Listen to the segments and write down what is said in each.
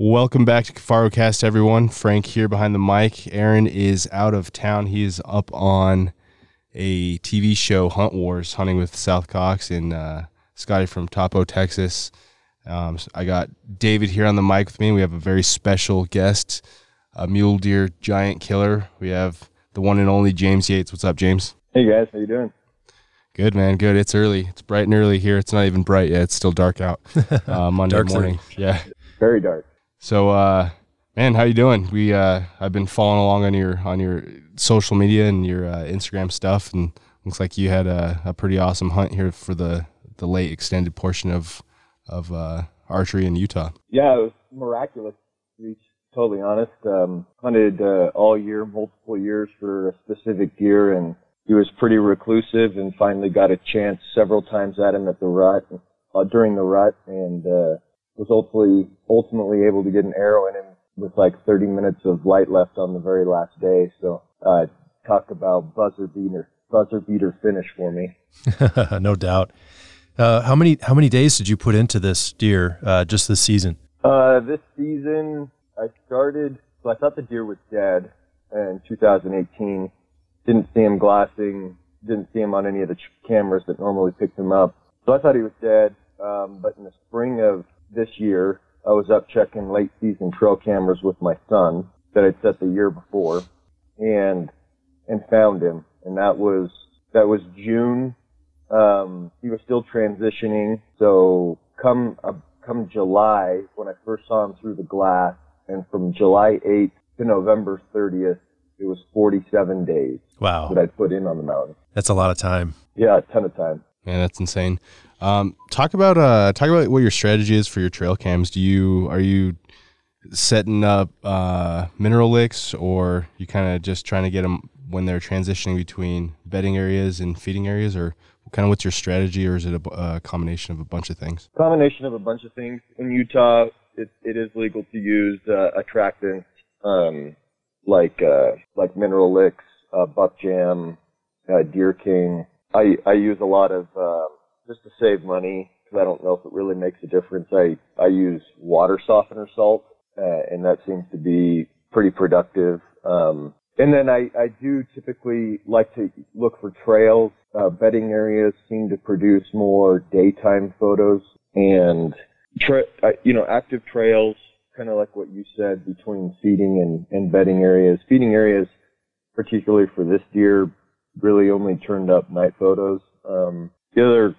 Welcome back to KafaroCast, everyone. Frank here behind the mic. Aaron is out of town. He is up on a TV show, Hunt Wars, hunting with South Cox and uh, Scotty from Topo, Texas. Um, I got David here on the mic with me. We have a very special guest, a mule deer giant killer. We have the one and only James Yates. What's up, James? Hey guys, how you doing? Good man, good. It's early. It's bright and early here. It's not even bright yet. It's still dark out. Uh, Monday Dark morning. Yeah. Very dark. So, uh, man, how you doing? We uh, I've been following along on your on your social media and your uh, Instagram stuff, and looks like you had a, a pretty awesome hunt here for the the late extended portion of of uh, archery in Utah. Yeah, it was miraculous. To be totally honest, um, hunted uh, all year, multiple years for a specific deer, and he was pretty reclusive. And finally got a chance several times at him at the rut uh, during the rut, and uh, was ultimately ultimately able to get an arrow in him with like 30 minutes of light left on the very last day. So uh, talk about buzzer beater buzzer beater finish for me. no doubt. Uh, how many how many days did you put into this deer uh, just this season? Uh, this season, I started. So I thought the deer was dead in 2018. Didn't see him glassing. Didn't see him on any of the ch- cameras that normally picked him up. So I thought he was dead. Um, but in the spring of this year, I was up checking late season trail cameras with my son that I'd set the year before, and and found him. And that was that was June. Um, he was still transitioning. So come uh, come July, when I first saw him through the glass, and from July 8th to November 30th, it was 47 days Wow, that I'd put in on the mountain. that's a lot of time. Yeah, a ton of time. Man, that's insane. Um, talk about uh, talk about what your strategy is for your trail cams. Do you are you setting up uh, mineral licks, or you kind of just trying to get them when they're transitioning between bedding areas and feeding areas, or kind of what's your strategy, or is it a, a combination of a bunch of things? combination of a bunch of things. In Utah, it, it is legal to use uh, attractants um, like uh, like mineral licks, uh, buck jam, uh, deer king. I I use a lot of um, just to save money because I don't know if it really makes a difference. I I use water softener salt, uh, and that seems to be pretty productive. Um, and then I, I do typically like to look for trails. Uh, bedding areas seem to produce more daytime photos and, tra- uh, you know, active trails, kind of like what you said between feeding and, and bedding areas. Feeding areas, particularly for this deer, really only turned up night photos. Um, the other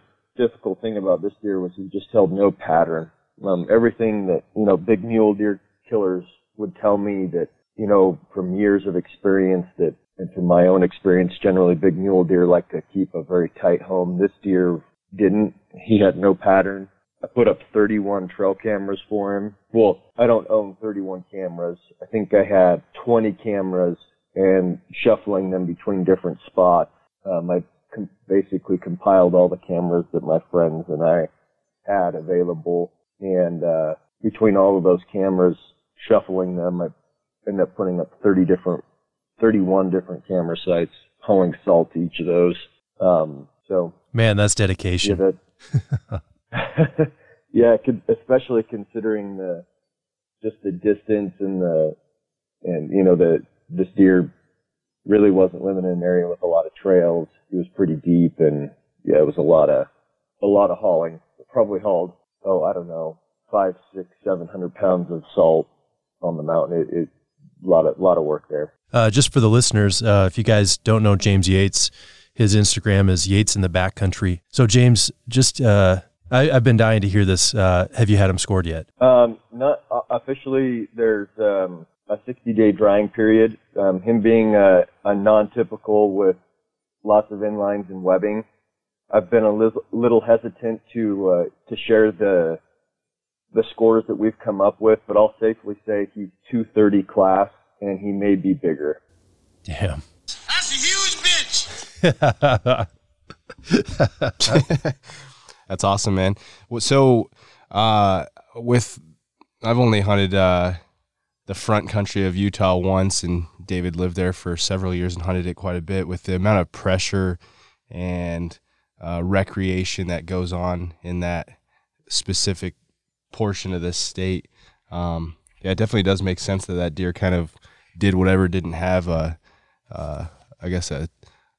difficult thing about this deer was he just held no pattern. Um, everything that, you know, big mule deer killers would tell me that you know, from years of experience that, and from my own experience, generally big mule deer like to keep a very tight home. This deer didn't. He had no pattern. I put up 31 trail cameras for him. Well, I don't own 31 cameras. I think I had 20 cameras and shuffling them between different spots. Um, I com- basically compiled all the cameras that my friends and I had available and, uh, between all of those cameras, shuffling them, I ended up putting up 30 different, 31 different camera sites, hauling salt to each of those. Um, so Man, that's yeah, dedication. that, yeah, could, especially considering the, just the distance and the, and you know, the, this deer really wasn't living in an area with a lot of trails. It was pretty deep and yeah, it was a lot of, a lot of hauling. Probably hauled, oh, I don't know, five, six, seven hundred pounds of salt on the mountain. It, it a lot of lot of work there. Uh, just for the listeners, uh, if you guys don't know James Yates, his Instagram is Yates in the Backcountry. So James, just uh, I, I've been dying to hear this. Uh, have you had him scored yet? Um, not uh, officially. There's um, a 60 day drying period. Um, him being a, a non-typical with lots of inlines and webbing, I've been a little, little hesitant to uh, to share the the scores that we've come up with, but I'll safely say he's 230 class, and he may be bigger. Damn. That's a huge bitch. That's awesome, man. So, uh, with I've only hunted uh, the front country of Utah once, and David lived there for several years and hunted it quite a bit. With the amount of pressure and uh, recreation that goes on in that specific portion of this state, um, Yeah, it definitely does make sense that that deer kind of did whatever didn't have a, uh, I guess a,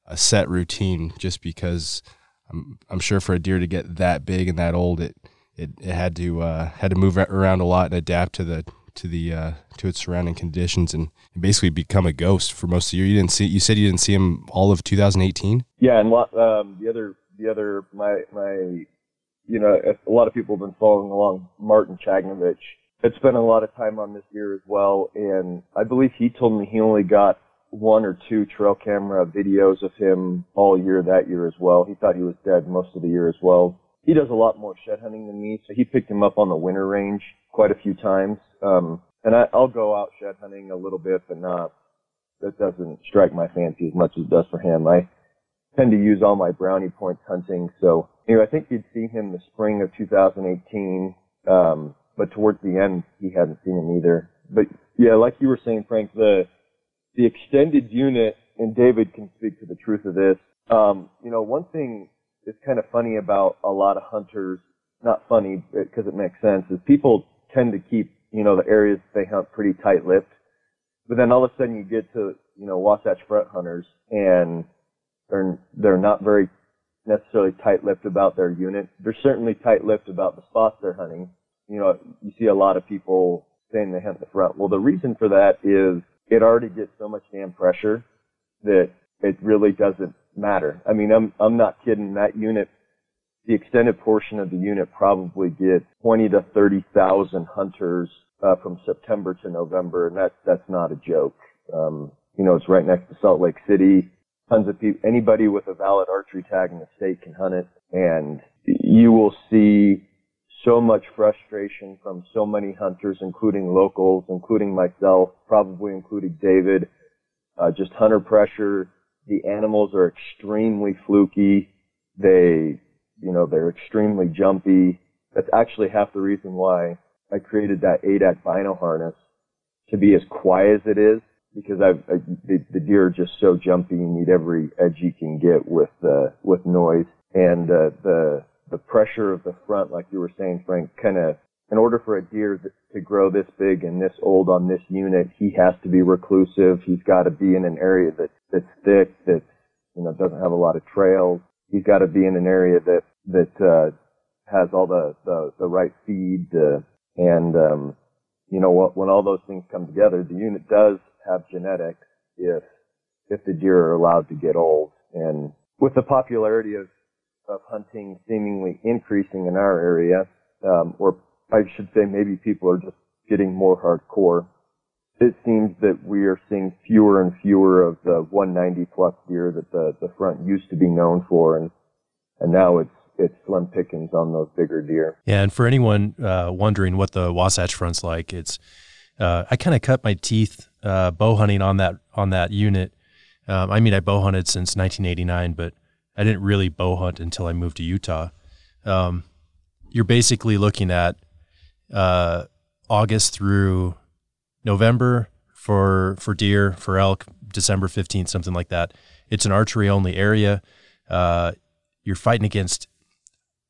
a set routine just because I'm, I'm sure for a deer to get that big and that old, it, it, it had to, uh, had to move around a lot and adapt to the, to the, uh, to its surrounding conditions and basically become a ghost for most of the year. You didn't see, you said you didn't see him all of 2018. Yeah. And um, the other, the other, my, my, you know, a lot of people have been following along Martin Chagnovich had spent a lot of time on this deer as well, and I believe he told me he only got one or two trail camera videos of him all year that year as well. He thought he was dead most of the year as well. He does a lot more shed hunting than me, so he picked him up on the winter range quite a few times. Um, and I, I'll go out shed hunting a little bit, but not, that doesn't strike my fancy as much as it does for him. I tend to use all my brownie points hunting, so you know, I think you'd see him the spring of 2018. Um, but towards the end, he hadn't seen him either. But yeah, like you were saying, Frank, the the extended unit, and David can speak to the truth of this. Um, you know, one thing that's kind of funny about a lot of hunters, not funny because it makes sense, is people tend to keep you know the areas they hunt pretty tight-lipped. But then all of a sudden you get to you know Wasatch Front hunters, and they're they're not very necessarily tight-lipped about their unit. They're certainly tight-lipped about the spots they're hunting you know, you see a lot of people saying they hunt the front. Well, the reason for that is it already gets so much damn pressure that it really doesn't matter. I mean, I'm, I'm not kidding. That unit, the extended portion of the unit probably gets 20 to 30,000 hunters uh, from September to November, and that's that's not a joke. Um, you know, it's right next to Salt Lake City. Tons of people, anybody with a valid archery tag in the state can hunt it, and you will see so much frustration from so many hunters, including locals, including myself, probably including David. Uh, just hunter pressure. The animals are extremely fluky. They, you know, they're extremely jumpy. That's actually half the reason why I created that ADAC bino harness to be as quiet as it is because I've, I, the, the deer are just so jumpy. You need every edge you can get with, uh, with noise. And, uh, the, the pressure of the front, like you were saying, Frank, kind of, in order for a deer to grow this big and this old on this unit, he has to be reclusive. He's got to be in an area that, that's thick, that, you know, doesn't have a lot of trails. He's got to be in an area that, that, uh, has all the, the, the right feed, uh, and, um, you know, when all those things come together, the unit does have genetics if, if the deer are allowed to get old. And with the popularity of of hunting seemingly increasing in our area, um, or I should say maybe people are just getting more hardcore. It seems that we are seeing fewer and fewer of the 190 plus deer that the, the front used to be known for, and and now it's it's slim pickings on those bigger deer. Yeah, and for anyone uh, wondering what the Wasatch Front's like, it's uh, I kind of cut my teeth uh, bow hunting on that on that unit. Um, I mean, I bow hunted since 1989, but I didn't really bow hunt until I moved to Utah. Um, you're basically looking at uh, August through November for for deer, for elk, December 15th, something like that. It's an archery only area. Uh, you're fighting against,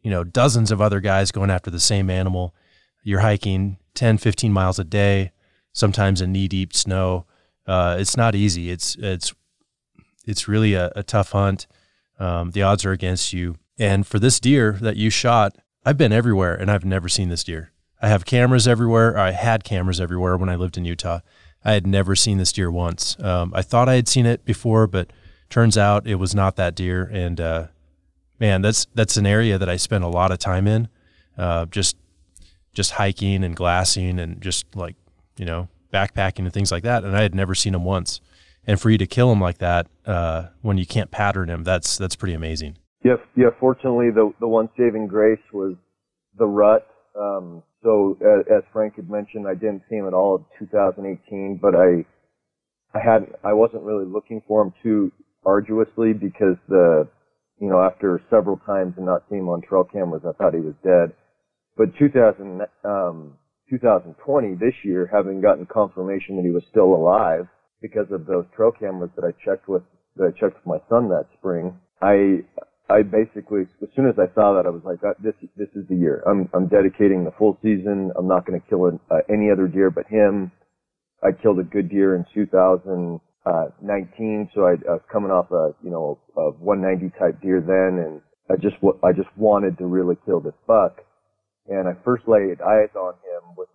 you know, dozens of other guys going after the same animal. You're hiking 10, 15 miles a day, sometimes in knee deep snow. Uh, it's not easy. It's it's it's really a, a tough hunt. Um, the odds are against you. And for this deer that you shot, I've been everywhere and I've never seen this deer. I have cameras everywhere. I had cameras everywhere when I lived in Utah. I had never seen this deer once. Um, I thought I had seen it before, but turns out it was not that deer. And uh, man, that's that's an area that I spend a lot of time in, uh, just just hiking and glassing and just like you know backpacking and things like that. And I had never seen him once and for you to kill him like that uh, when you can't pattern him, that's that's pretty amazing. Yeah, yeah. Fortunately, the the one saving grace was the rut. Um, so as, as, Frank had mentioned, I didn't see him at all in 2018, but I I had I wasn't really looking for him too arduously because the you know after several times and not seeing him on trail cameras, I thought he was dead. But 2000 um, 2020 this year, having gotten confirmation that he was still alive because of those trail cameras that I checked with that I checked with my son that spring. I I basically, as soon as I saw that, I was like, uh, this, this is the year. I'm, I'm dedicating the full season. I'm not going to kill uh, any other deer but him. I killed a good deer in 2019, so I, I was coming off a, you know, a 190 type deer then, and I just, I just wanted to really kill this buck. And I first laid eyes on him with,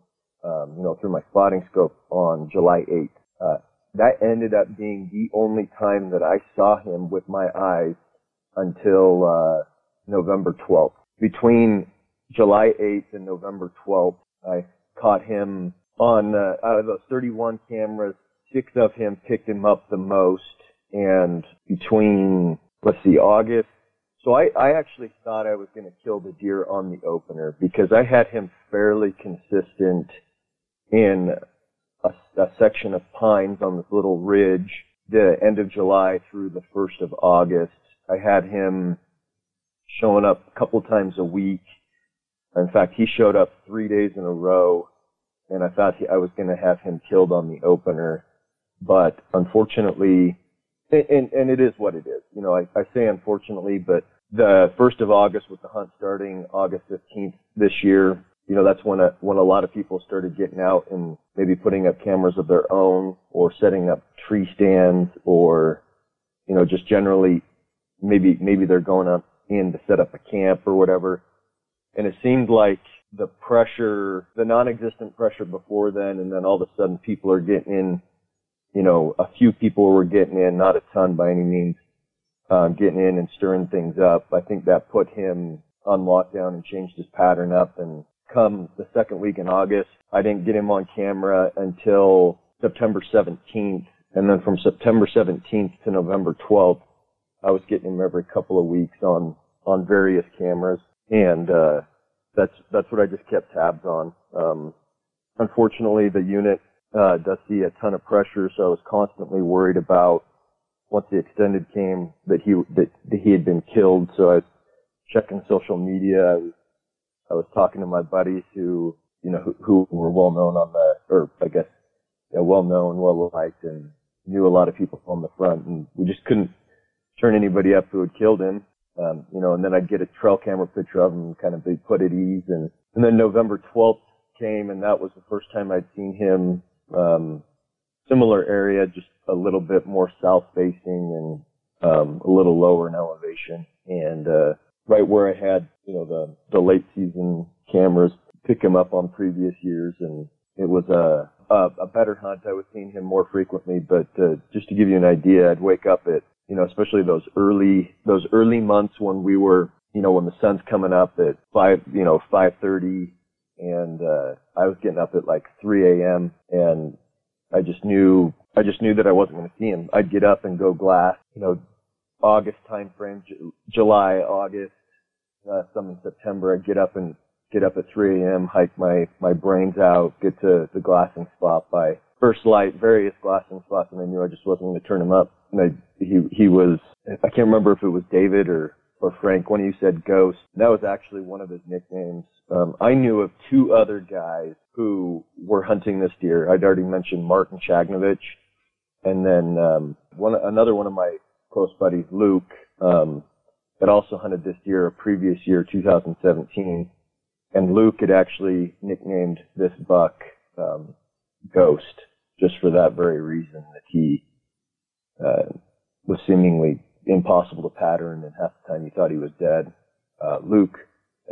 um, you know, through my spotting scope on July 8th. Uh, that ended up being the only time that I saw him with my eyes until uh, November 12th. Between July 8th and November 12th, I caught him on uh, out of those 31 cameras. Six of him picked him up the most, and between let's see, August. So I, I actually thought I was going to kill the deer on the opener because I had him fairly consistent in a, a section of pines on this little ridge the end of July through the first of August. I had him showing up a couple times a week. In fact, he showed up three days in a row, and I thought he, I was going to have him killed on the opener. But unfortunately, and, and it is what it is. You know, I, I say unfortunately, but the first of August with the hunt starting August 15th this year, you know, that's when a, when a lot of people started getting out and maybe putting up cameras of their own or setting up tree stands or, you know, just generally maybe, maybe they're going up in to set up a camp or whatever. And it seemed like the pressure, the non-existent pressure before then, and then all of a sudden people are getting in, you know, a few people were getting in, not a ton by any means, um, getting in and stirring things up. I think that put him on lockdown and changed his pattern up. And come the second week in August, I didn't get him on camera until September 17th. And then from September 17th to November 12th, I was getting him every couple of weeks on, on various cameras. And, uh, that's, that's what I just kept tabs on. Um, unfortunately, the unit, uh, see a ton of pressure. So I was constantly worried about once the extended came that he, that, that he had been killed. So I was checking social media. I was, I was talking to my buddies who, you know, who, who were well known on the, or I guess, yeah, well known, well liked and knew a lot of people on the front and we just couldn't, turn anybody up who had killed him. Um, you know, and then I'd get a trail camera picture of him, kind of be put at ease. And, and then November 12th came, and that was the first time I'd seen him, um, similar area, just a little bit more south facing and, um, a little lower in elevation. And, uh, right where I had, you know, the, the late season cameras pick him up on previous years. And it was a, a, a better hunt. I was seeing him more frequently, but, uh, just to give you an idea, I'd wake up at you know, especially those early, those early months when we were, you know, when the sun's coming up at five, you know, 5.30 and, uh, I was getting up at like 3 a.m. and I just knew, I just knew that I wasn't going to see him. I'd get up and go glass, you know, August time frame, J- July, August, uh, some in September. I'd get up and get up at 3 a.m., hike my, my brains out, get to the glassing spot by first light, various glassing spots, and I knew I just wasn't going to turn him up. And I, he he was I can't remember if it was David or or Frank. One of you said Ghost. That was actually one of his nicknames. Um, I knew of two other guys who were hunting this deer. I'd already mentioned Martin Chagnovich, and then um, one another one of my close buddies, Luke, um, had also hunted this deer a previous year, 2017. And Luke had actually nicknamed this buck um, Ghost just for that very reason that he uh, was seemingly impossible to pattern, and half the time you thought he was dead. Uh, Luke,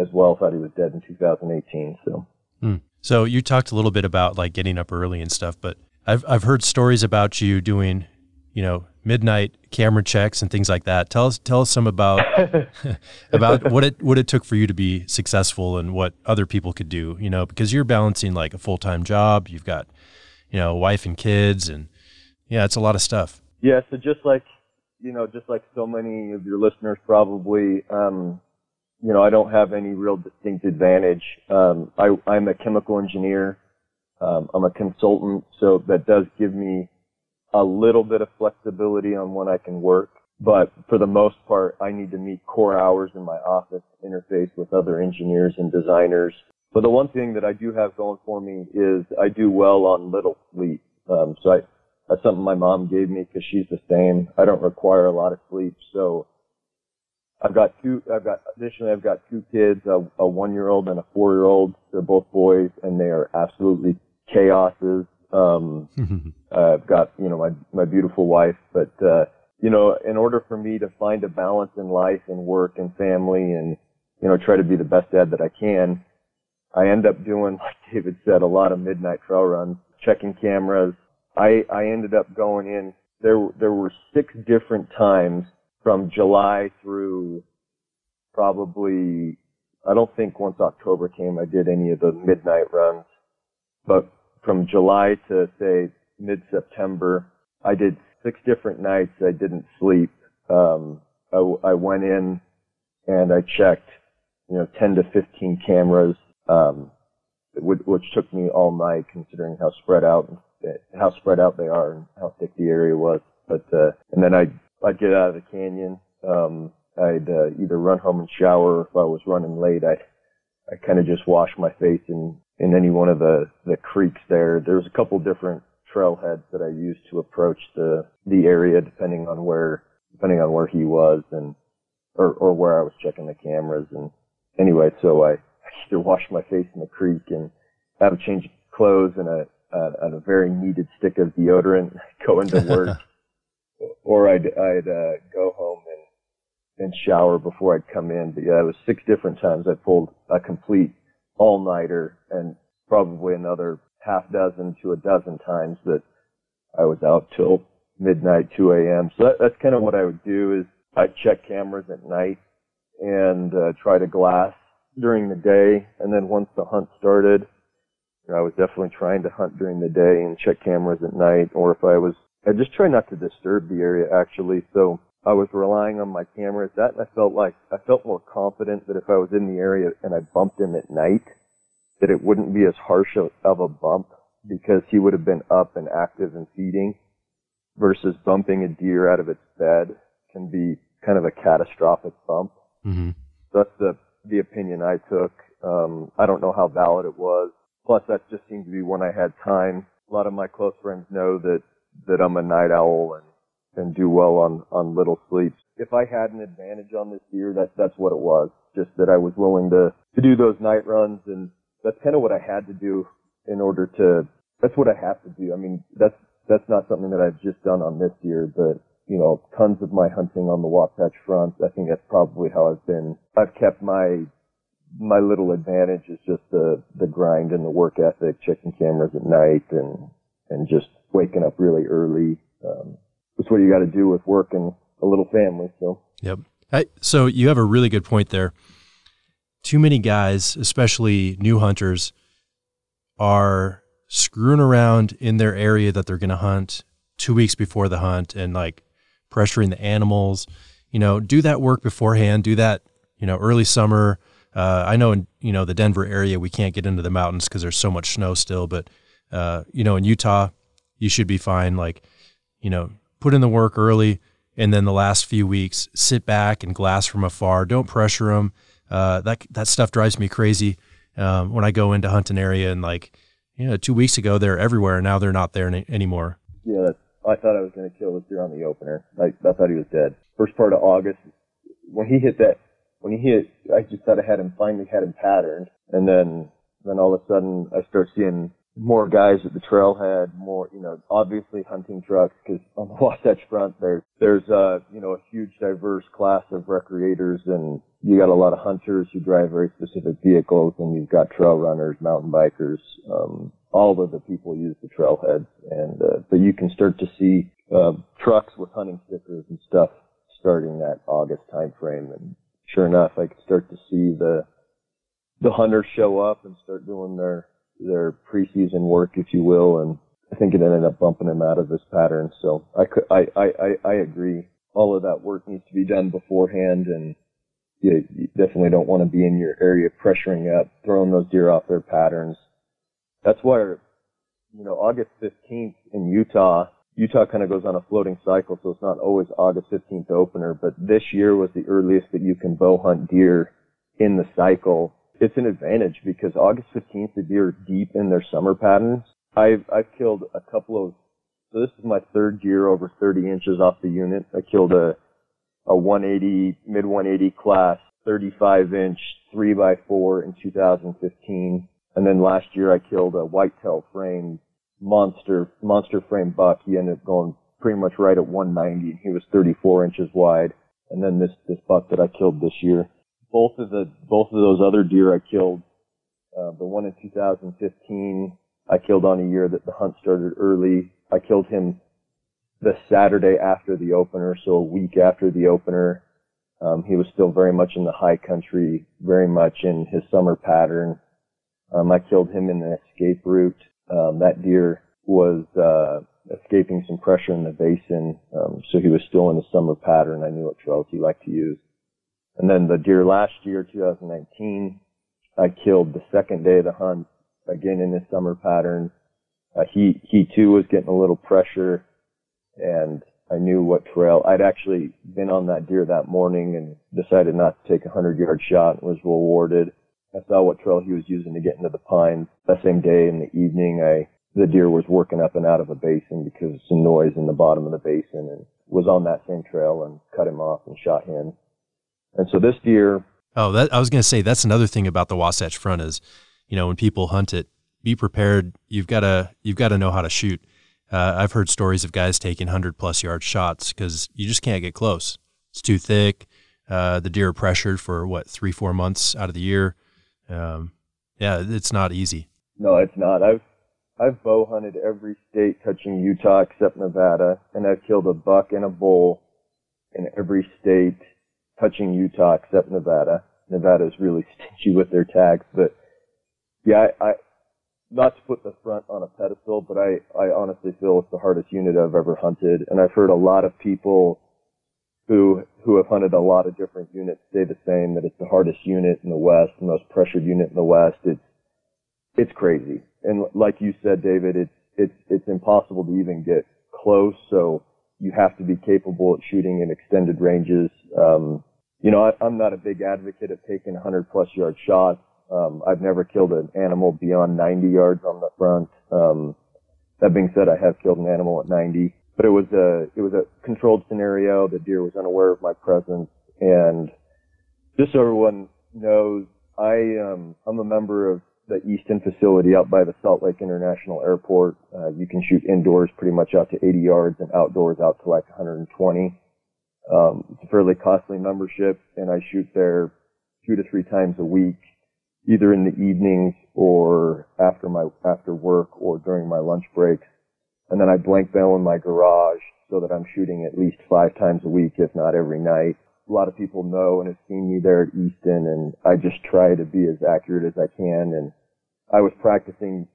as well, thought he was dead in 2018. So, hmm. so you talked a little bit about like getting up early and stuff, but I've I've heard stories about you doing, you know, midnight camera checks and things like that. Tell us tell us some about about what it what it took for you to be successful and what other people could do. You know, because you're balancing like a full time job, you've got, you know, wife and kids, and yeah, it's a lot of stuff. Yeah, so just like you know, just like so many of your listeners probably, um, you know, I don't have any real distinct advantage. Um, I, I'm a chemical engineer. Um, I'm a consultant, so that does give me a little bit of flexibility on when I can work. But for the most part, I need to meet core hours in my office, interface with other engineers and designers. But the one thing that I do have going for me is I do well on little sleep. Um, so I, that's something my mom gave me because she's the same. I don't require a lot of sleep, so I've got two. I've got additionally, I've got two kids, a, a one-year-old and a four-year-old. They're both boys, and they are absolutely chaoses. Um, I've got you know my my beautiful wife, but uh, you know, in order for me to find a balance in life and work and family, and you know, try to be the best dad that I can, I end up doing, like David said, a lot of midnight trail runs, checking cameras. I I ended up going in. There there were six different times from July through probably, I don't think once October came I did any of the midnight runs, but from July to say mid-September, I did six different nights. I didn't sleep. Um, I, I went in and I checked, you know, 10 to 15 cameras, um, which, which took me all night considering how spread out, how spread out they are and how thick the area was. But, uh, and then I I'd get out of the canyon. Um, I'd uh, either run home and shower. If I was running late, I I kind of just wash my face in in any one of the the creeks there. There's a couple different trailheads that I used to approach the the area depending on where depending on where he was and or or where I was checking the cameras and anyway, so I either wash my face in the creek and have a change of clothes and a a, a very needed stick of deodorant, go into work, or I'd I'd uh, go home and and shower before I'd come in. But yeah, it was six different times I pulled a complete all nighter, and probably another half dozen to a dozen times that I was out till midnight, 2 a.m. So that, that's kind of what I would do is I'd check cameras at night and uh, try to glass during the day, and then once the hunt started, I was definitely trying to hunt during the day and check cameras at night, or if I was I just try not to disturb the area actually. So I was relying on my cameras. That I felt like I felt more confident that if I was in the area and I bumped him at night, that it wouldn't be as harsh of a bump because he would have been up and active and feeding versus bumping a deer out of its bed can be kind of a catastrophic bump. Mm-hmm. That's the, the opinion I took. Um, I don't know how valid it was. Plus that just seemed to be when I had time. A lot of my close friends know that that I'm a night owl and and do well on on little sleeps. If I had an advantage on this year, that that's what it was. Just that I was willing to to do those night runs, and that's kind of what I had to do in order to. That's what I have to do. I mean, that's that's not something that I've just done on this year, but you know, tons of my hunting on the Wasatch Front. I think that's probably how I've been. I've kept my my little advantage is just the the grind and the work ethic, checking cameras at night, and and just waking up really early. Um, that's what you got to do with work and a little family. So. Yep. I, so you have a really good point there. Too many guys, especially new hunters, are screwing around in their area that they're going to hunt two weeks before the hunt and like pressuring the animals. You know, do that work beforehand. Do that, you know, early summer. Uh, I know in you know the Denver area we can't get into the mountains because there's so much snow still, but uh, you know in Utah you should be fine. Like, you know, put in the work early, and then the last few weeks, sit back and glass from afar. Don't pressure them. Uh, that that stuff drives me crazy um, when I go into hunt an area and like, you know, two weeks ago they're everywhere, and now they're not there any, anymore. Yeah, I thought I was going to kill this deer on the opener. I, I thought he was dead. First part of August, when he hit that, when he hit, I just thought I had him finally had him patterned, and then then all of a sudden I start seeing more guys at the trailhead, more, you know, obviously hunting trucks, because on the Wasatch Front there, there's, uh, you know, a huge diverse class of recreators. And you got a lot of hunters who drive very specific vehicles. And you've got trail runners, mountain bikers, um, all of the people use the trailheads. And, uh, but you can start to see, uh, trucks with hunting stickers and stuff starting that August time frame and sure enough, I could start to see the, the hunters show up and start doing their, their preseason work, if you will, and I think it ended up bumping him out of this pattern. So I could, I, I, I, I agree. All of that work needs to be done beforehand, and you, you definitely don't want to be in your area pressuring up, throwing those deer off their patterns. That's why, you know, August 15th in Utah, Utah kind of goes on a floating cycle, so it's not always August 15th opener, but this year was the earliest that you can bow hunt deer in the cycle it's an advantage because August 15th, the deer are deep in their summer patterns. I've, I've killed a couple of, so this is my third deer over 30 inches off the unit. I killed a, a 180 mid 180 class 35 inch three by four in 2015, and then last year I killed a whitetail frame monster monster frame buck. He ended up going pretty much right at 190. He was 34 inches wide, and then this this buck that I killed this year. Both of the both of those other deer I killed. Uh, the one in 2015 I killed on a year that the hunt started early. I killed him the Saturday after the opener, so a week after the opener. Um, he was still very much in the high country, very much in his summer pattern. Um, I killed him in an escape route. Um, that deer was uh, escaping some pressure in the basin, um, so he was still in the summer pattern. I knew what trails he liked to use. And then the deer last year, 2019, I killed the second day of the hunt, again in his summer pattern. Uh, he he too was getting a little pressure, and I knew what trail. I'd actually been on that deer that morning and decided not to take a hundred yard shot and was rewarded. I saw what trail he was using to get into the pines. That same day in the evening, I the deer was working up and out of a basin because of some noise in the bottom of the basin and was on that same trail and cut him off and shot him. And so this deer. Oh, that I was going to say that's another thing about the Wasatch Front is, you know, when people hunt it, be prepared. You've got to you've got to know how to shoot. Uh, I've heard stories of guys taking hundred plus yard shots because you just can't get close. It's too thick. Uh, the deer are pressured for what three four months out of the year. Um, yeah, it's not easy. No, it's not. I've I've bow hunted every state touching Utah except Nevada, and I've killed a buck and a bull in every state touching Utah except Nevada. Nevada is really stingy with their tags, but yeah, I, I not to put the front on a pedestal, but I, I honestly feel it's the hardest unit I've ever hunted. And I've heard a lot of people who, who have hunted a lot of different units say the same, that it's the hardest unit in the West, the most pressured unit in the West. It's, it's crazy. And like you said, David, it's, it's, it's impossible to even get close. So you have to be capable at shooting in extended ranges. Um, you know, I, I'm not a big advocate of taking 100 plus yard shots um, I've never killed an animal beyond 90 yards on the front. Um, that being said, I have killed an animal at 90, but it was a it was a controlled scenario. The deer was unaware of my presence, and just so everyone knows, I um, I'm a member of the Easton facility out by the Salt Lake International Airport. Uh, you can shoot indoors pretty much out to 80 yards and outdoors out to like 120. Um, it's a fairly costly membership, and I shoot there two to three times a week either in the evenings or after my after work or during my lunch breaks. And then I blank bale in my garage so that I'm shooting at least five times a week, if not every night. A lot of people know and have seen me there at Easton and I just try to be as accurate as I can and I was practicing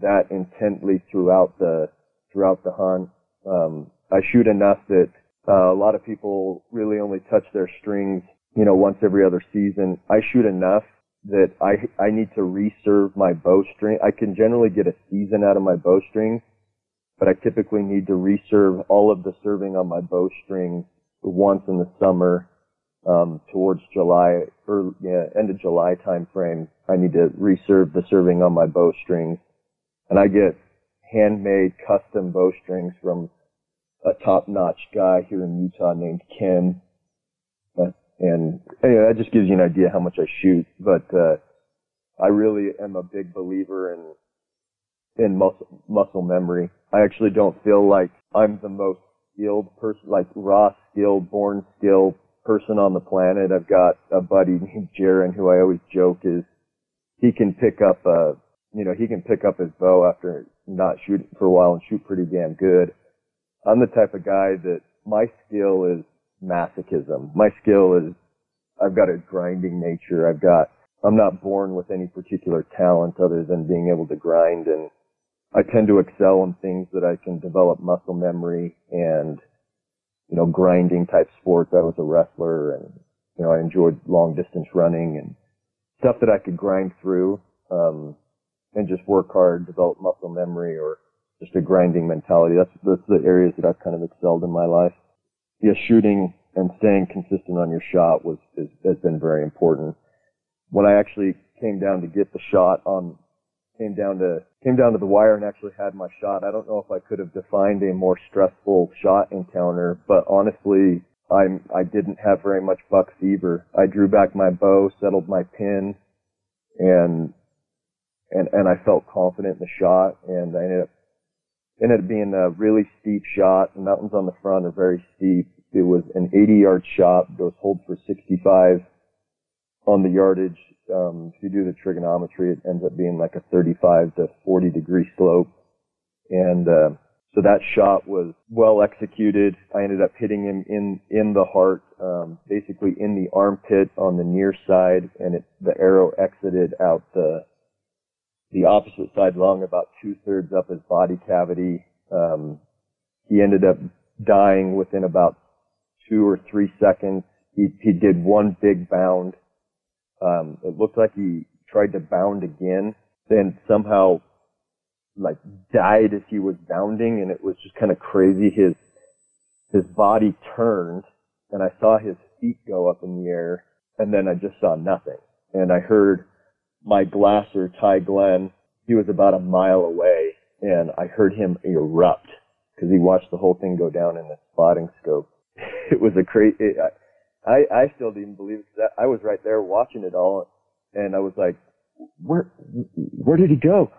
that intently throughout the throughout the hunt. Um, I shoot enough that uh, a lot of people really only touch their strings, you know, once every other season. I shoot enough that I I need to reserve my bowstring. I can generally get a season out of my bowstring, but I typically need to reserve all of the serving on my bowstring once in the summer, um, towards July or yeah, end of July time frame. I need to reserve the serving on my bowstrings, and I get handmade custom bowstrings from a top-notch guy here in Utah named Ken. And anyway, that just gives you an idea how much I shoot. But uh, I really am a big believer in in muscle muscle memory. I actually don't feel like I'm the most skilled person, like raw skilled, born skilled person on the planet. I've got a buddy named Jaron who I always joke is he can pick up a you know he can pick up his bow after not shooting for a while and shoot pretty damn good. I'm the type of guy that my skill is masochism. My skill is I've got a grinding nature. I've got I'm not born with any particular talent other than being able to grind and I tend to excel in things that I can develop muscle memory and you know grinding type sports. I was a wrestler and you know I enjoyed long distance running and stuff that I could grind through um and just work hard, develop muscle memory or just a grinding mentality. That's that's the areas that I've kind of excelled in my life yeah, shooting and staying consistent on your shot was is, has been very important. When I actually came down to get the shot on, came down to came down to the wire and actually had my shot. I don't know if I could have defined a more stressful shot encounter, but honestly, I'm I didn't have very much buck fever. I drew back my bow, settled my pin, and and and I felt confident in the shot, and I ended up ended up being a really steep shot. The mountains on the front are very steep. It was an 80 yard shot. Those hold for 65 on the yardage. Um, if you do the trigonometry, it ends up being like a 35 to 40 degree slope. And, uh, so that shot was well executed. I ended up hitting him in, in the heart, um, basically in the armpit on the near side and it, the arrow exited out the, the opposite side lung about two thirds up his body cavity. Um, he ended up dying within about two or three seconds. He, he did one big bound. Um, it looked like he tried to bound again, then somehow like died as he was bounding and it was just kind of crazy. His, his body turned and I saw his feet go up in the air and then I just saw nothing. And I heard my glasser, Ty Glenn, he was about a mile away and I heard him erupt because he watched the whole thing go down in the spotting scope. it was a crazy, I, I still didn't believe it because I, I was right there watching it all and I was like, where, where did he go?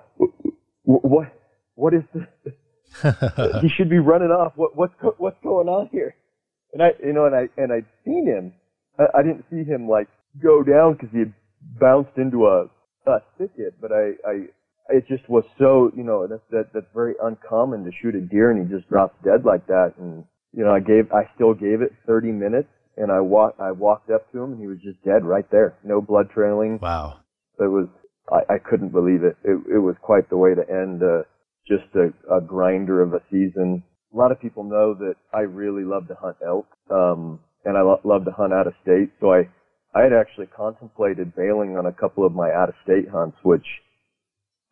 What, what is this? he should be running off. What, what's, what's going on here? And I, you know, and I, and I'd seen him. I, I didn't see him like go down because he had bounced into a, a thicket, but I, I, it just was so, you know, that's, that, that's very uncommon to shoot a deer and he just drops dead like that. And, you know, I gave, I still gave it 30 minutes and I walked, I walked up to him and he was just dead right there. No blood trailing. Wow. It was, I, I couldn't believe it. It, it was quite the way to end, uh, just a, a grinder of a season. A lot of people know that I really love to hunt elk, um, and I lo- love to hunt out of state. So I, I had actually contemplated bailing on a couple of my out of state hunts, which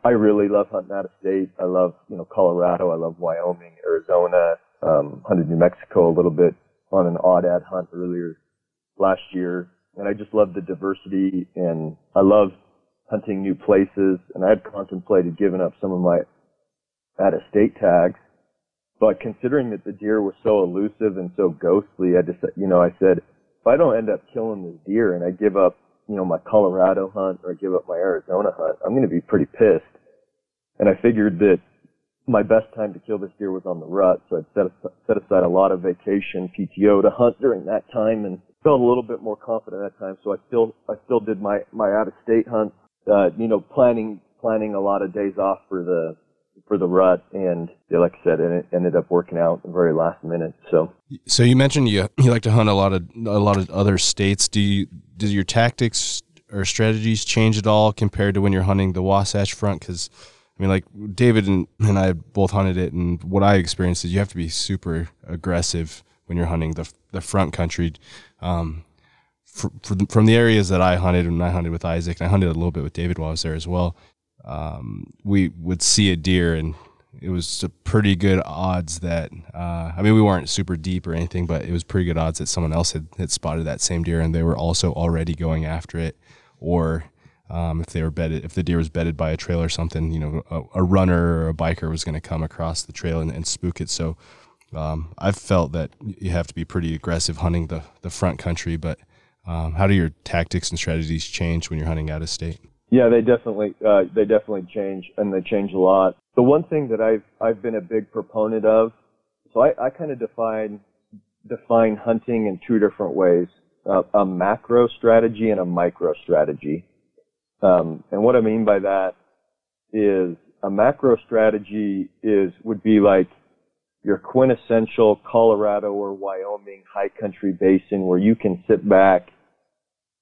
I really love hunting out of state. I love, you know, Colorado. I love Wyoming, Arizona, um, hunted New Mexico a little bit on an odd ad hunt earlier last year. And I just love the diversity and I love hunting new places. And I had contemplated giving up some of my out of state tags. But considering that the deer was so elusive and so ghostly, I just, you know, I said, if I don't end up killing this deer and I give up, you know, my Colorado hunt or I give up my Arizona hunt, I'm going to be pretty pissed. And I figured that my best time to kill this deer was on the rut, so I'd set, set aside a lot of vacation PTO to hunt during that time and felt a little bit more confident at that time. So I still, I still did my, my out of state hunt, uh, you know, planning, planning a lot of days off for the, for the rut and like I said, it ended up working out the very last minute. So, so you mentioned you, you like to hunt a lot of, a lot of other states. Do you, do your tactics or strategies change at all compared to when you're hunting the Wasatch Front? Cause I mean, like David and, and I both hunted it, and what I experienced is you have to be super aggressive when you're hunting the the front country. Um, for, for the, from the areas that I hunted, and I hunted with Isaac, and I hunted a little bit with David while I was there as well. Um, we would see a deer, and it was a pretty good odds that uh, I mean we weren't super deep or anything, but it was pretty good odds that someone else had, had spotted that same deer, and they were also already going after it, or um, if they were bedded, if the deer was bedded by a trail or something, you know, a, a runner or a biker was going to come across the trail and, and spook it. So um, I've felt that you have to be pretty aggressive hunting the, the front country. But um, how do your tactics and strategies change when you're hunting out of state? Yeah, they definitely uh, they definitely change, and they change a lot. The one thing that I've I've been a big proponent of, so I, I kind of define define hunting in two different ways: uh, a macro strategy and a micro strategy. Um, and what I mean by that is a macro strategy is would be like your quintessential Colorado or Wyoming high country basin where you can sit back,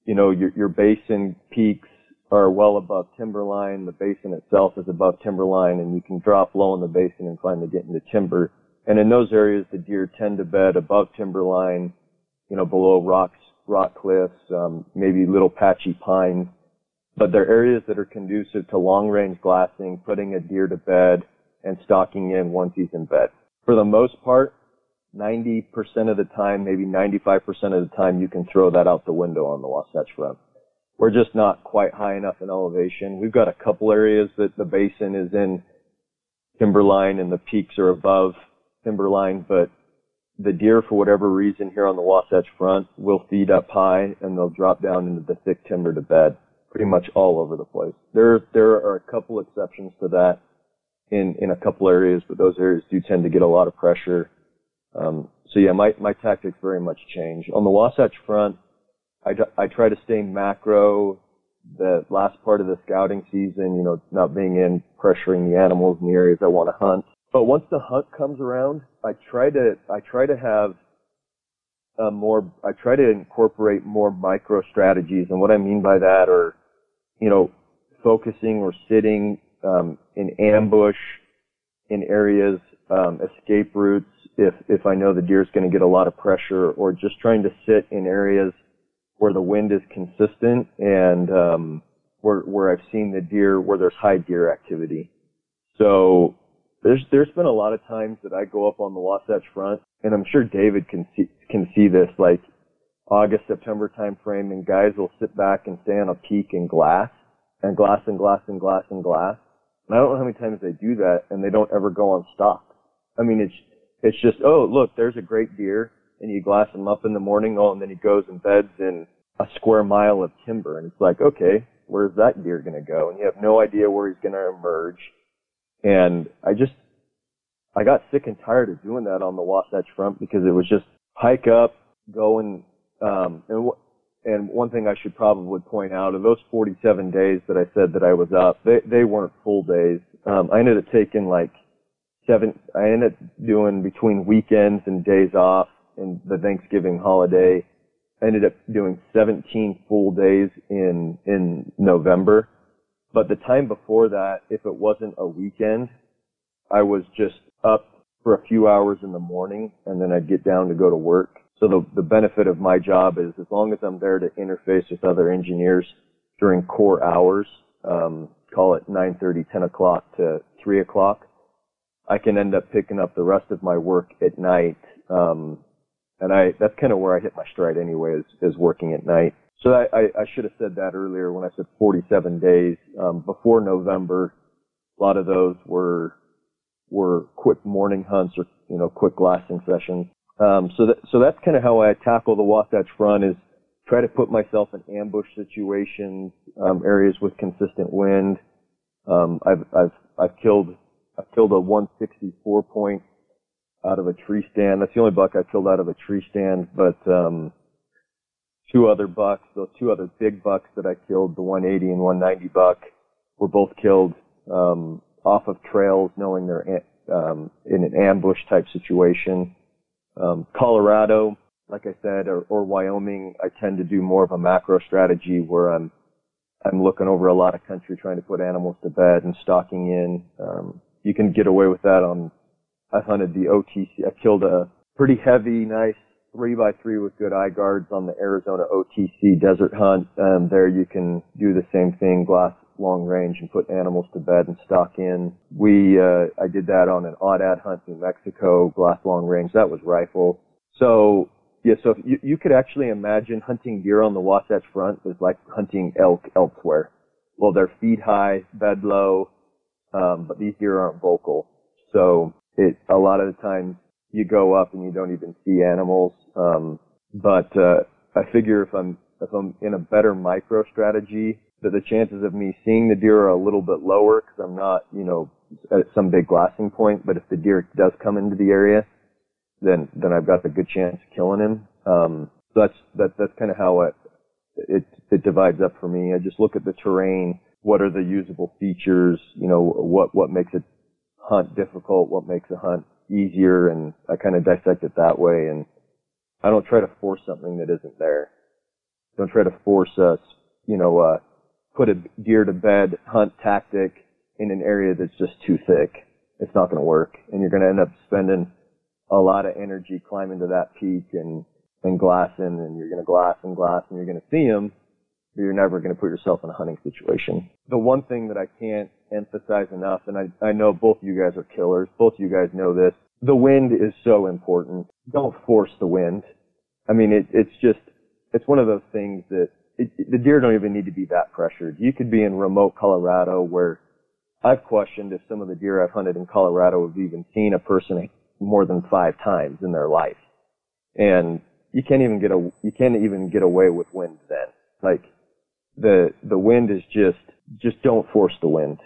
you know, your, your basin peaks are well above timberline. The basin itself is above timberline and you can drop low in the basin and finally get into timber. And in those areas, the deer tend to bed above timberline, you know, below rocks, rock cliffs, um, maybe little patchy pines but they're areas that are conducive to long range glassing, putting a deer to bed, and stalking in once he's in bed. For the most part, 90% of the time, maybe 95% of the time, you can throw that out the window on the Wasatch Front. We're just not quite high enough in elevation. We've got a couple areas that the basin is in timberline and the peaks are above timberline, but the deer, for whatever reason, here on the Wasatch Front, will feed up high and they'll drop down into the thick timber to bed, pretty much all over the place. There, there are a couple exceptions to that in in a couple areas, but those areas do tend to get a lot of pressure. Um, so yeah, my my tactics very much change. On the Wasatch Front, I, I try to stay macro. The last part of the scouting season, you know, not being in pressuring the animals in the areas I want to hunt. But once the hunt comes around, I try to I try to have a more I try to incorporate more micro strategies, and what I mean by that are, you know, focusing or sitting um, in ambush in areas, um, escape routes. If if I know the deer is going to get a lot of pressure, or just trying to sit in areas where the wind is consistent and um, where where I've seen the deer where there's high deer activity. So there's there's been a lot of times that I go up on the Wasatch Front, and I'm sure David can see can see this like August September time frame, and guys will sit back and stay on a peak in glass and glass and glass and glass and glass. And I don't know how many times they do that, and they don't ever go on stock. I mean, it's it's just oh look, there's a great deer, and you glass him up in the morning, oh, and then he goes and beds in a square mile of timber, and it's like okay, where's that deer going to go? And you have no idea where he's going to emerge. And I just I got sick and tired of doing that on the Wasatch Front because it was just hike up, go and um, and and one thing I should probably point out of those 47 days that I said that I was up, they they weren't full days. Um, I ended up taking like seven. I ended up doing between weekends and days off and the Thanksgiving holiday. I ended up doing 17 full days in in November. But the time before that, if it wasn't a weekend, I was just up for a few hours in the morning and then I'd get down to go to work so the, the benefit of my job is as long as I'm there to interface with other engineers during core hours, um, call it 9.30, 10 o'clock to 3 o'clock, I can end up picking up the rest of my work at night. Um, and I, that's kind of where I hit my stride anyway is, is working at night. So I, I, I should have said that earlier when I said 47 days. Um, before November, a lot of those were, were quick morning hunts or, you know, quick glassing sessions. Um, so that, so that's kind of how I tackle the Wasatch Front is try to put myself in ambush situations, um, areas with consistent wind. Um, I've, I've, I've killed, I've killed a 164 point out of a tree stand. That's the only buck I've killed out of a tree stand, but, um, two other bucks, those two other big bucks that I killed, the 180 and 190 buck, were both killed, um, off of trails knowing they're, um, in an ambush type situation. Um, Colorado, like I said, or, or Wyoming, I tend to do more of a macro strategy where I'm I'm looking over a lot of country trying to put animals to bed and stocking in. Um, you can get away with that on. I hunted the OTC. I killed a pretty heavy, nice three by three with good eye guards on the Arizona OTC desert hunt. Um, there you can do the same thing, glass long range and put animals to bed and stock in. We, uh, I did that on an odd ad hunt in Mexico, glass long range. That was rifle. So, yeah, so you, you could actually imagine hunting deer on the Wasatch Front is like hunting elk elsewhere. Well, they're feet high, bed low, um, but these deer aren't vocal. So it, a lot of the times you go up and you don't even see animals. Um, but, uh, I figure if I'm, if I'm in a better micro strategy, that the chances of me seeing the deer are a little bit lower because I'm not, you know, at some big glassing point. But if the deer does come into the area, then then I've got a good chance of killing him. Um, so that's that that's kind of how it it it divides up for me. I just look at the terrain. What are the usable features? You know, what what makes a hunt difficult? What makes a hunt easier? And I kind of dissect it that way. And I don't try to force something that isn't there. Don't try to force us, you know, uh, put a deer to bed hunt tactic in an area that's just too thick. It's not going to work. And you're going to end up spending a lot of energy climbing to that peak and, and glassing and you're going to glass and glass and you're going to see them, but you're never going to put yourself in a hunting situation. The one thing that I can't emphasize enough, and I, I know both of you guys are killers, both of you guys know this, the wind is so important. Don't force the wind. I mean, it, it's just, it's one of those things that the deer don't even need to be that pressured. You could be in remote Colorado where I've questioned if some of the deer I've hunted in Colorado have even seen a person more than five times in their life. and you can't even get a you can't even get away with wind then. Like the the wind is just just don't force the wind.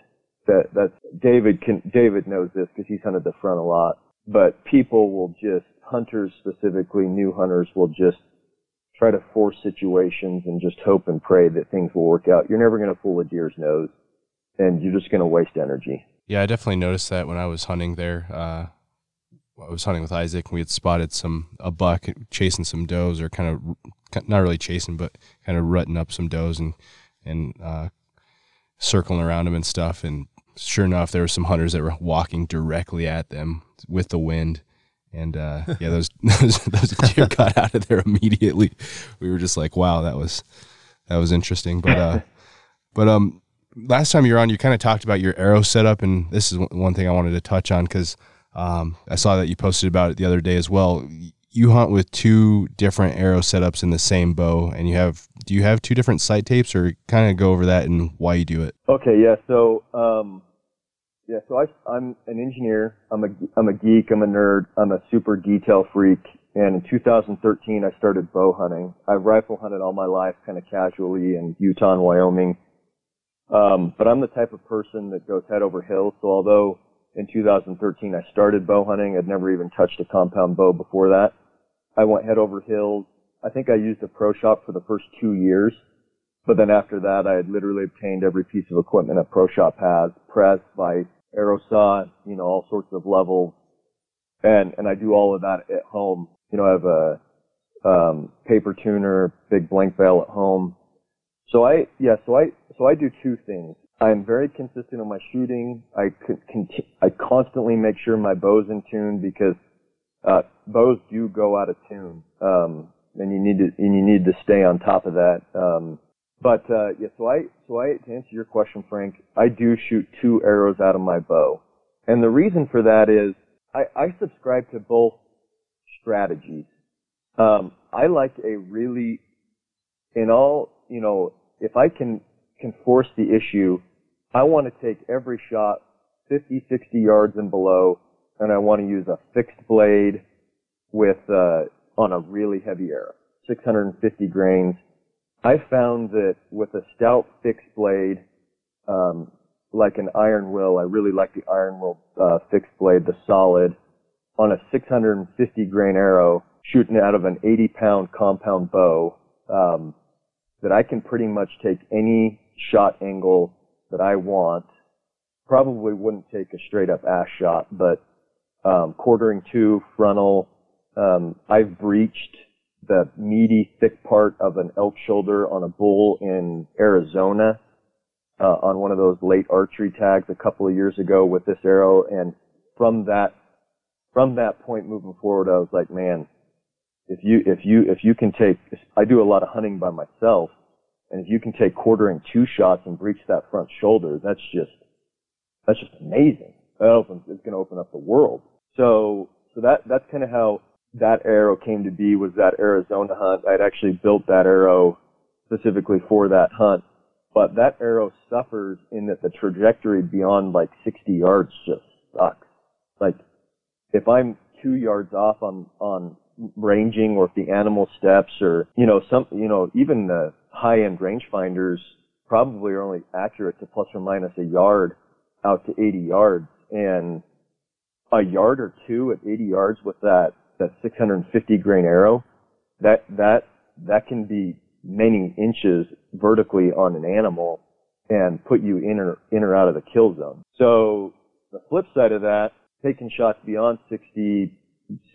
That that's David can David knows this because he's hunted the front a lot. But people will just hunters specifically, new hunters will just try to force situations and just hope and pray that things will work out. You're never going to fool a deer's nose, and you're just going to waste energy. Yeah, I definitely noticed that when I was hunting there. Uh, I was hunting with Isaac, and we had spotted some a buck chasing some does, or kind of not really chasing, but kind of rutting up some does and and uh, circling around them and stuff. And sure enough, there were some hunters that were walking directly at them with the wind. And uh, yeah, those, those those deer got out of there immediately. We were just like, wow, that was that was interesting. But uh, but um, last time you were on, you kind of talked about your arrow setup, and this is one thing I wanted to touch on because um, I saw that you posted about it the other day as well. You hunt with two different arrow setups in the same bow, and you have do you have two different sight tapes, or kind of go over that and why you do it? Okay, yeah. So um, yeah, so I, I'm an engineer. I'm a I'm a geek. I'm a nerd. I'm a super detail freak. And in 2013, I started bow hunting. I've rifle hunted all my life, kind of casually in Utah and Wyoming. Um, but I'm the type of person that goes head over heels. So although in 2013 I started bow hunting, I'd never even touched a compound bow before that. I went head over heels. I think I used a pro shop for the first two years. But then after that, I had literally obtained every piece of equipment a pro shop has, press, vise, arrow saw, you know, all sorts of levels. And, and I do all of that at home. You know, I have a, um, paper tuner, big blank bale at home. So I, yeah, so I, so I do two things. I'm very consistent on my shooting. I conti- I constantly make sure my bow's in tune because, uh, bows do go out of tune. Um, and you need to, and you need to stay on top of that. Um, but uh, yeah, so I so I to answer your question, Frank, I do shoot two arrows out of my bow, and the reason for that is I, I subscribe to both strategies. Um, I like a really, in all you know, if I can can force the issue, I want to take every shot 50, 60 yards and below, and I want to use a fixed blade with uh, on a really heavy arrow, 650 grains I found that with a stout fixed blade, um, like an iron will, I really like the iron will uh, fixed blade, the solid, on a 650 grain arrow, shooting out of an 80 pound compound bow, um, that I can pretty much take any shot angle that I want. Probably wouldn't take a straight up ass shot, but um, quartering to frontal. Um, I've breached the meaty, thick part of an elk shoulder on a bull in Arizona uh, on one of those late archery tags a couple of years ago with this arrow. And from that, from that point moving forward, I was like, man, if you, if you, if you can take, I do a lot of hunting by myself. And if you can take quartering to shots and breach that front shoulder, that's just, that's just amazing. That opens, it's going to open up the world. So, so that, that's kind of how that arrow came to be was that Arizona hunt. I'd actually built that arrow specifically for that hunt. But that arrow suffers in that the trajectory beyond like 60 yards just sucks. Like if I'm two yards off on, on ranging or if the animal steps or, you know, some, you know, even the high end rangefinders probably are only accurate to plus or minus a yard out to 80 yards and a yard or two at 80 yards with that that 650 grain arrow, that that that can be many inches vertically on an animal and put you in or in or out of the kill zone. So the flip side of that, taking shots beyond 60,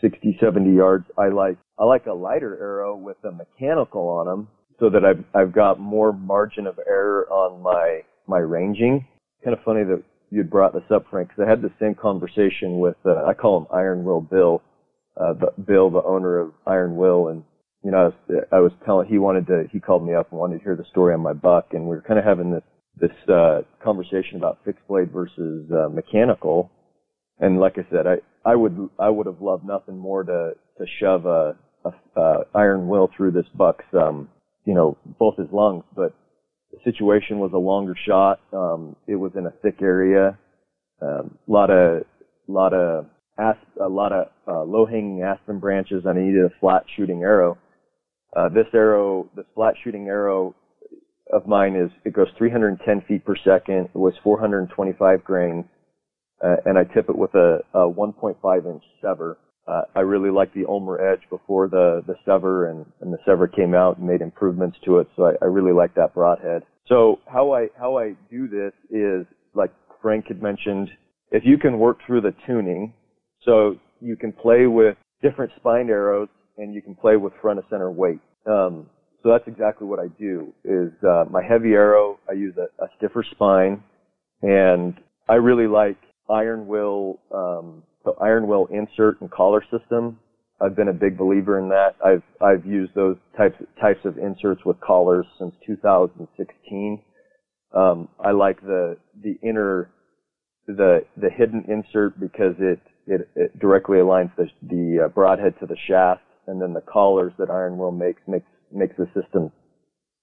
60, 70 yards, I like I like a lighter arrow with a mechanical on them so that I've I've got more margin of error on my my ranging. Kind of funny that you'd brought this up, Frank, because I had the same conversation with uh, I call him Iron Will Bill uh, Bill, the owner of Iron Will, and you know, I was, I was telling he wanted to, he called me up and wanted to hear the story on my buck, and we were kind of having this this uh, conversation about fixed blade versus uh, mechanical. And like I said, I I would I would have loved nothing more to to shove a, a uh, iron will through this buck's um you know both his lungs, but the situation was a longer shot. Um, it was in a thick area, a um, lot of lot of asp- a lot of uh, low-hanging aspen branches, and I needed a flat shooting arrow. Uh, this arrow, this flat shooting arrow of mine is it goes 310 feet per second. It was 425 grains, uh, and I tip it with a, a 1.5 inch Sevr. Uh, I really like the Ulmer Edge before the the Sevr, and, and the Sevr came out and made improvements to it. So I, I really like that broadhead. So how I how I do this is like Frank had mentioned, if you can work through the tuning, so you can play with different spine arrows and you can play with front of center weight. Um, so that's exactly what I do. Is uh, my heavy arrow? I use a, a stiffer spine, and I really like iron will um, the iron will insert and collar system. I've been a big believer in that. I've I've used those types types of inserts with collars since 2016. Um, I like the the inner the the hidden insert because it it, it directly aligns the the uh, broadhead to the shaft, and then the collars that Iron Will makes makes makes the system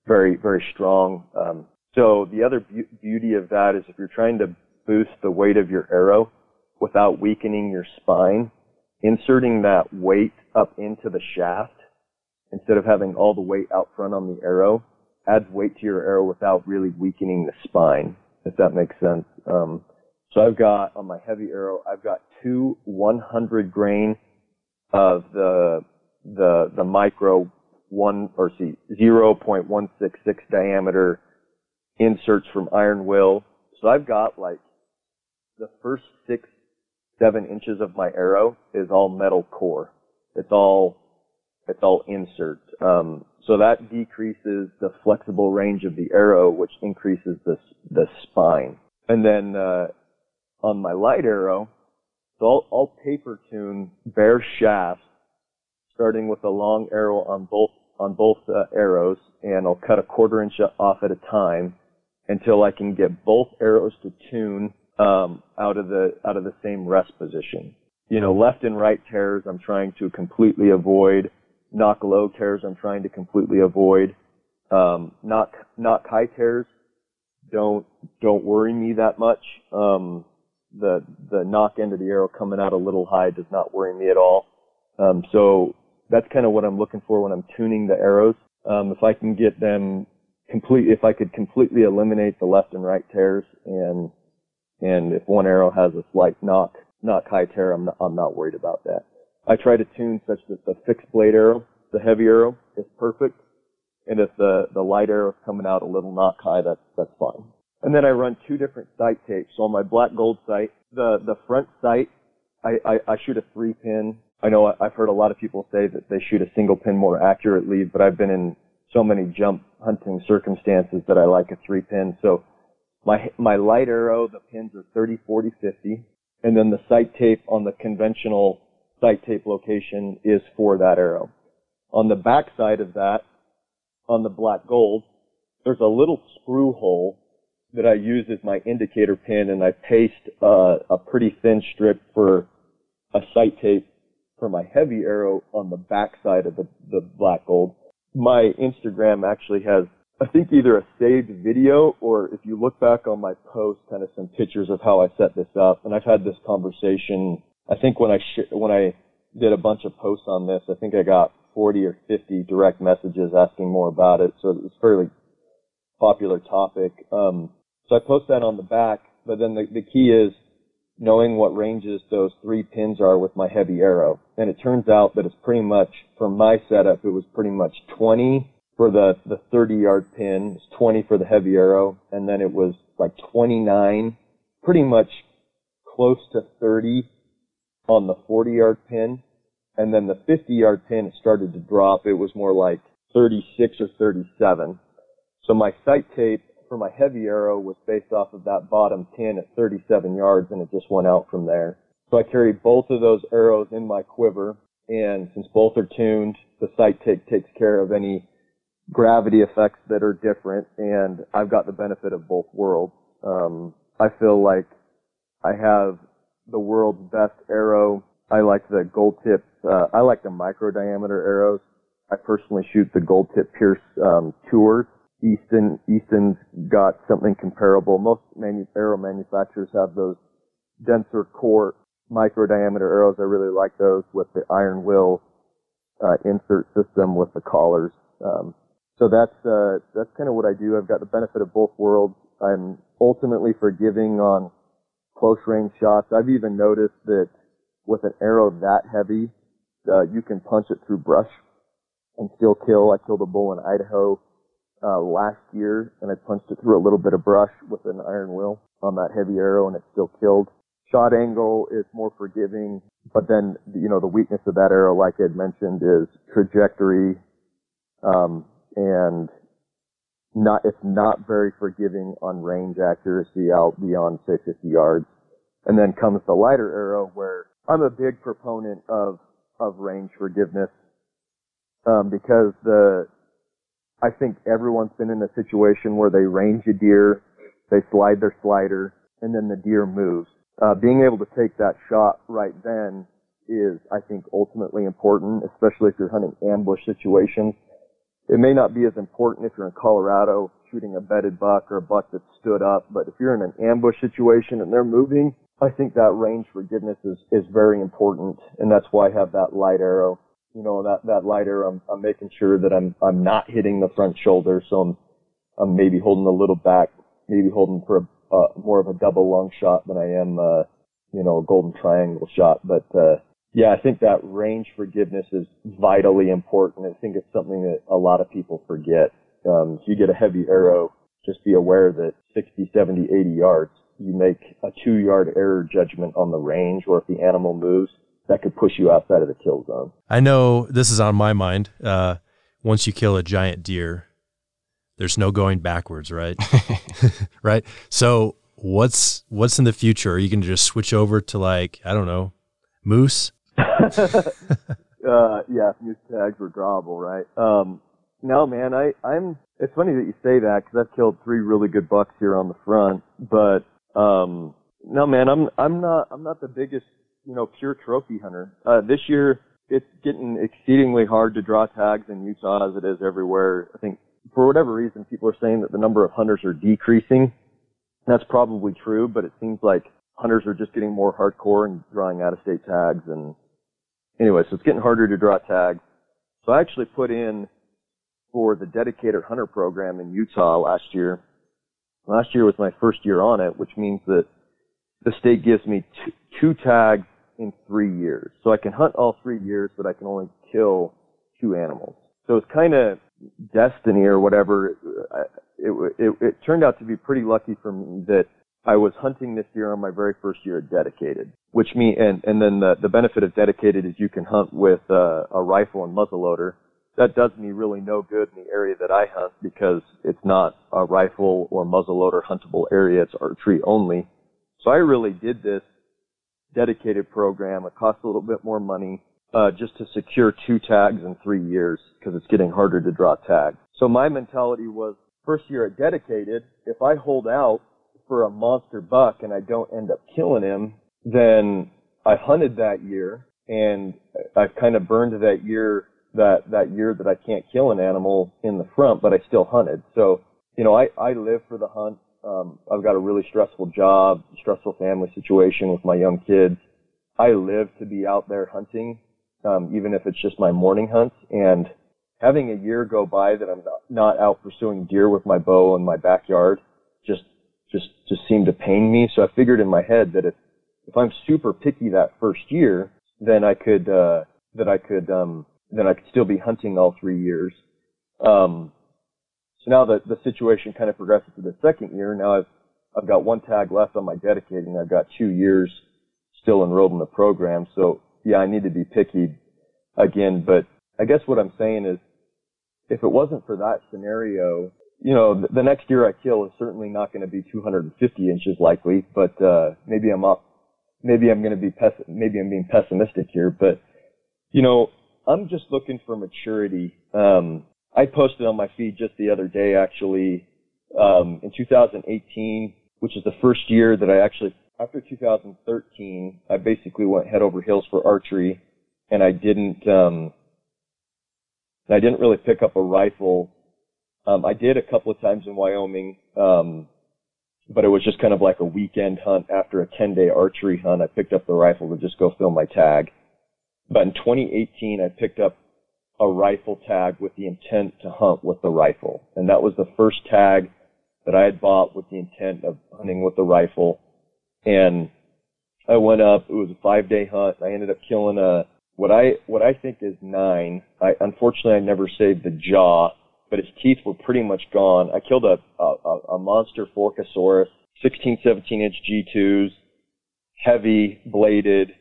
very very strong. Um, so the other be- beauty of that is if you're trying to boost the weight of your arrow without weakening your spine, inserting that weight up into the shaft instead of having all the weight out front on the arrow adds weight to your arrow without really weakening the spine, if that makes sense. Um, so I've got on my heavy arrow, I've got two 100 grain of the the the micro one or see 0.166 diameter inserts from Iron Will. So I've got like the first six seven inches of my arrow is all metal core. It's all it's all insert. Um, so that decreases the flexible range of the arrow, which increases the the spine. And then uh, on my light arrow, so I'll, I'll paper tune bare shafts, starting with a long arrow on both on both uh, arrows, and I'll cut a quarter inch off at a time until I can get both arrows to tune um, out of the out of the same rest position. You know, left and right tears I'm trying to completely avoid. Nock low tears I'm trying to completely avoid. Um, nock nock high tears don't don't worry me that much. Um, the the nock end of the arrow coming out a little high does not worry me at all. Um, so that's kind of what I'm looking for when I'm tuning the arrows. Um, if I can get them complete, if I could completely eliminate the left and right tears, and and if one arrow has a slight knock nock high tear, I'm not, I'm not worried about that. I try to tune such that the fixed blade arrow, the heavy arrow, is perfect, and if the the light arrow is coming out a little nock high, that's that's fine. And then I run two different sight tapes. So on my black gold sight, the, the front sight, I, I, I shoot a three pin. I know I've heard a lot of people say that they shoot a single pin more accurately, but I've been in so many jump hunting circumstances that I like a three pin. So my, my light arrow, the pins are 30, 40, 50. And then the sight tape on the conventional sight tape location is for that arrow. On the back side of that, on the black gold, there's a little screw hole that I use as my indicator pin, and I paste uh, a pretty thin strip for a sight tape for my heavy arrow on the back side of the, the black gold. My Instagram actually has, I think, either a saved video or if you look back on my post, kind of some pictures of how I set this up. And I've had this conversation. I think when I sh- when I did a bunch of posts on this, I think I got 40 or 50 direct messages asking more about it. So it's a fairly popular topic. Um, so I post that on the back, but then the, the key is knowing what ranges those three pins are with my heavy arrow. And it turns out that it's pretty much, for my setup, it was pretty much 20 for the, the 30 yard pin, it's 20 for the heavy arrow, and then it was like 29, pretty much close to 30 on the 40 yard pin. And then the 50 yard pin, it started to drop. It was more like 36 or 37. So my sight tape for my heavy arrow was based off of that bottom pin at 37 yards and it just went out from there. So I carry both of those arrows in my quiver and since both are tuned, the sight take takes care of any gravity effects that are different and I've got the benefit of both worlds. Um, I feel like I have the world's best arrow. I like the gold tip, uh, I like the micro diameter arrows. I personally shoot the gold tip Pierce um, tours Easton Easton's got something comparable. Most manu- arrow manufacturers have those denser core micro diameter arrows. I really like those with the iron will uh, insert system with the collars. Um, so that's uh, that's kind of what I do. I've got the benefit of both worlds. I'm ultimately forgiving on close range shots. I've even noticed that with an arrow that heavy, uh, you can punch it through brush and still kill. I killed a bull in Idaho uh, last year, and I punched it through a little bit of brush with an iron will on that heavy arrow, and it still killed. Shot angle is more forgiving, but then you know the weakness of that arrow, like I had mentioned, is trajectory, um, and not it's not very forgiving on range accuracy out beyond say 50 yards. And then comes the lighter arrow, where I'm a big proponent of of range forgiveness um, because the I think everyone's been in a situation where they range a deer, they slide their slider, and then the deer moves. Uh, being able to take that shot right then is, I think, ultimately important, especially if you're hunting ambush situations. It may not be as important if you're in Colorado shooting a bedded buck or a buck that stood up, but if you're in an ambush situation and they're moving, I think that range forgiveness is, is very important, and that's why I have that light arrow you know, that, that lighter, I'm, I'm making sure that I'm, I'm not hitting the front shoulder. So I'm, I'm maybe holding a little back, maybe holding for a, uh, more of a double lung shot than I am, uh, you know, a golden triangle shot. But, uh, yeah, I think that range forgiveness is vitally important. I think it's something that a lot of people forget. Um, if you get a heavy arrow, just be aware that 60, 70, 80 yards, you make a two yard error judgment on the range or if the animal moves that could push you outside of the kill zone. I know this is on my mind. Uh, once you kill a giant deer, there's no going backwards, right? right. So what's what's in the future? Are you going to just switch over to like I don't know, moose? uh, yeah, moose tags were drawable, right? Um, no, man, I I'm. It's funny that you say that because I've killed three really good bucks here on the front, but um, no, man, I'm I'm not I'm not the biggest you know, pure trophy hunter. Uh, this year, it's getting exceedingly hard to draw tags in Utah as it is everywhere. I think for whatever reason, people are saying that the number of hunters are decreasing. That's probably true, but it seems like hunters are just getting more hardcore and drawing out of state tags. And anyway, so it's getting harder to draw tags. So I actually put in for the dedicated hunter program in Utah last year. Last year was my first year on it, which means that the state gives me two, two tags in three years. So I can hunt all three years, but I can only kill two animals. So it's kind of destiny or whatever. It, it, it, turned out to be pretty lucky for me that I was hunting this year on my very first year of dedicated, which me and and then the the benefit of dedicated is you can hunt with uh, a rifle and muzzleloader. That does me really no good in the area that I hunt because it's not a rifle or muzzleloader huntable area. It's archery only. So I really did this dedicated program. It costs a little bit more money uh, just to secure two tags in three years because it's getting harder to draw tags. So my mentality was first year at dedicated, if I hold out for a monster buck and I don't end up killing him, then I hunted that year and I've kind of burned that year that that year that I can't kill an animal in the front, but I still hunted. So you know, I I live for the hunt. Um, I've got a really stressful job, stressful family situation with my young kids. I live to be out there hunting, um, even if it's just my morning hunts. And having a year go by that I'm not, not out pursuing deer with my bow in my backyard just just just seemed to pain me. So I figured in my head that if if I'm super picky that first year, then I could uh, that I could um, then I could still be hunting all three years. Um, so now that the situation kind of progresses to the second year, now I've I've got one tag left on my dedicating. I've got two years still enrolled in the program. So yeah, I need to be picky again. But I guess what I'm saying is, if it wasn't for that scenario, you know, the, next year I kill is certainly not going to be 250 inches likely. But uh, maybe I'm up. Maybe I'm going to be pes- maybe I'm being pessimistic here. But you know, I'm just looking for maturity. Um, I posted on my feed just the other day, actually, um, in 2018, which is the first year that I actually, after 2013, I basically went head over heels for archery, and I didn't, um, I didn't really pick up a rifle. Um, I did a couple of times in Wyoming, um, but it was just kind of like a weekend hunt after a 10 day archery hunt. I picked up the rifle to just go fill my tag. But in 2018, I picked up a rifle tag with the intent to hunt with the rifle. And that was the first tag that I had bought with the intent of hunting with the rifle. And I went up, it was a five day hunt. I ended up killing a, what I, what I think is nine. I, unfortunately, I never saved the jaw, but his teeth were pretty much gone. I killed a, a, a monster Forkosaurus, 16, 17 inch G2s, heavy bladed,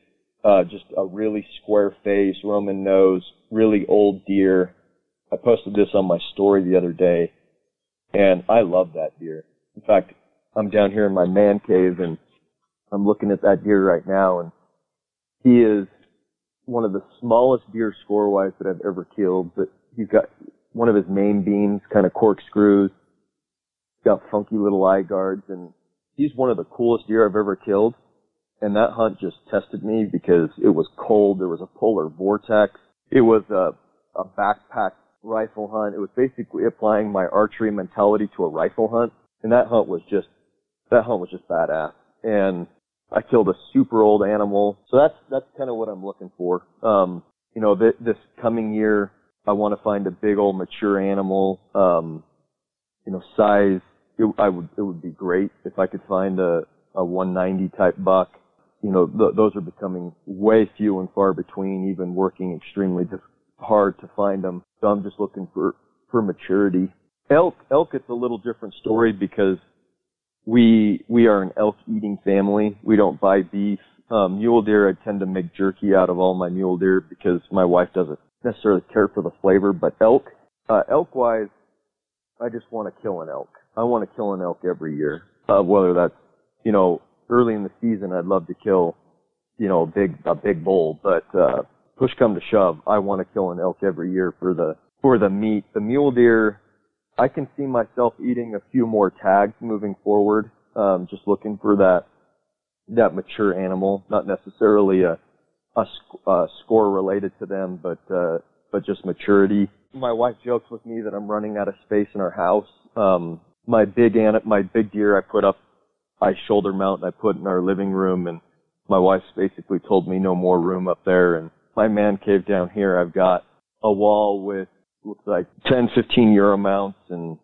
uh, just a really square face, Roman nose, really old deer. I posted this on my story the other day, and I love that deer. In fact, I'm down here in my man cave and I'm looking at that deer right now, and he is one of the smallest deer score wise that I've ever killed. But he's got one of his main beams kind of corkscrews. He's got funky little eye guards, and he's one of the coolest deer I've ever killed. And that hunt just tested me because it was cold. There was a polar vortex. It was a, a backpack rifle hunt. It was basically applying my archery mentality to a rifle hunt. And that hunt was just, that hunt was just badass. And I killed a super old animal. So that's, that's kind of what I'm looking for. Um, you know, th- this coming year, I want to find a big old mature animal. Um, you know, size, it, I would, it would be great if I could find a, a 190 type buck you know, th- those are becoming way few and far between, even working extremely diff- hard to find them. So I'm just looking for, for maturity. Elk, elk, it's a little different story because we, we are an elk eating family. We don't buy beef. Um, mule deer, I tend to make jerky out of all my mule deer because my wife doesn't necessarily care for the flavor, but elk, uh, elk wise, I just want to kill an elk. I want to kill an elk every year. Uh, whether that's, you know, early in the season, I'd love to kill, you know, a big a big bull, but uh, push come to shove, I want to kill an elk every year for the for the meat. The mule deer, I can see myself eating a few more tags moving forward. Um, just looking for that that mature animal, not necessarily a a, sc- a score related to them, but uh, but just maturity. My wife jokes with me that I'm running out of space in our house. Um, my big an- my big deer I put up I shoulder mount and I put in our living room and my wife's basically told me no more room up there and my man cave down here I've got a wall with looks like 10, 15 euro mounts and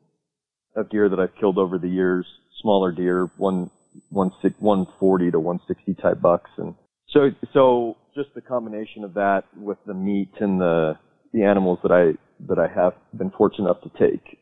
of deer that I've killed over the years, smaller deer, one, one, six, 140 to 160 type bucks. And so, so just the combination of that with the meat and the, the animals that I, that I have been fortunate enough to take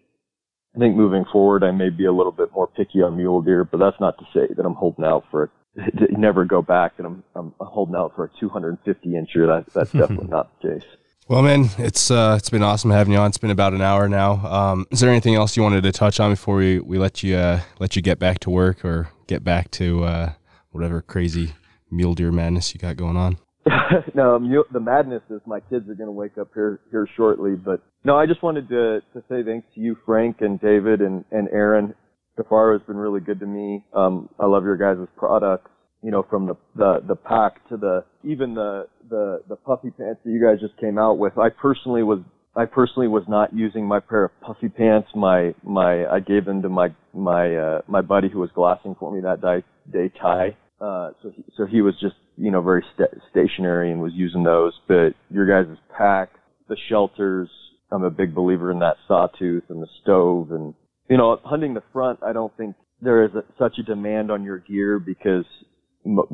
I think moving forward, I may be a little bit more picky on mule deer, but that's not to say that I'm holding out for to never go back and I'm, I'm holding out for a 250 incher. That, that's definitely not the case. Well, man, it's uh, it's been awesome having you on. It's been about an hour now. Um, is there anything else you wanted to touch on before we, we let you uh, let you get back to work or get back to uh, whatever crazy mule deer madness you got going on? no, the madness is my kids are going to wake up here here shortly. But no, I just wanted to to say thanks to you, Frank and David and and Aaron. Kifaru has been really good to me. Um, I love your guys' products. You know, from the the the pack to the even the the the puffy pants that you guys just came out with. I personally was I personally was not using my pair of puffy pants. My my I gave them to my my uh, my buddy who was glassing for me that day, day Ty. Uh, so he, so he was just you know very st- stationary and was using those. But your guys' pack, the shelters, I'm a big believer in that sawtooth and the stove and you know hunting the front. I don't think there is a, such a demand on your gear because